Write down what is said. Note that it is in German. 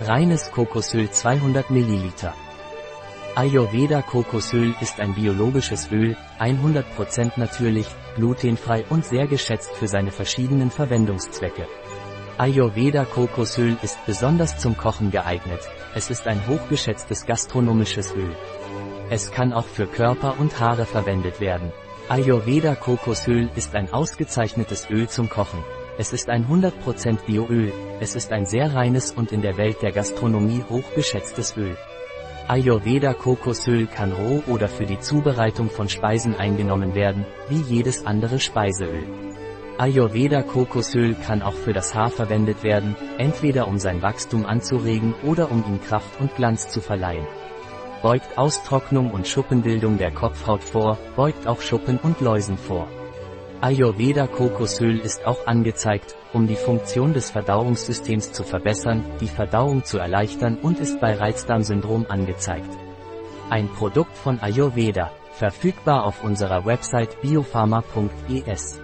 Reines Kokosöl 200 ml. Ayurveda Kokosöl ist ein biologisches Öl, 100% natürlich, glutenfrei und sehr geschätzt für seine verschiedenen Verwendungszwecke. Ayurveda Kokosöl ist besonders zum Kochen geeignet. Es ist ein hochgeschätztes gastronomisches Öl. Es kann auch für Körper und Haare verwendet werden. Ayurveda Kokosöl ist ein ausgezeichnetes Öl zum Kochen. Es ist ein 100% Bioöl, es ist ein sehr reines und in der Welt der Gastronomie hochgeschätztes Öl. Ayurveda Kokosöl kann roh oder für die Zubereitung von Speisen eingenommen werden, wie jedes andere Speiseöl. Ayurveda Kokosöl kann auch für das Haar verwendet werden, entweder um sein Wachstum anzuregen oder um ihm Kraft und Glanz zu verleihen. Beugt Austrocknung und Schuppenbildung der Kopfhaut vor, beugt auch Schuppen und Läusen vor. Ayurveda Kokosöl ist auch angezeigt, um die Funktion des Verdauungssystems zu verbessern, die Verdauung zu erleichtern und ist bei Reizdarmsyndrom angezeigt. Ein Produkt von Ayurveda, verfügbar auf unserer Website biopharma.es.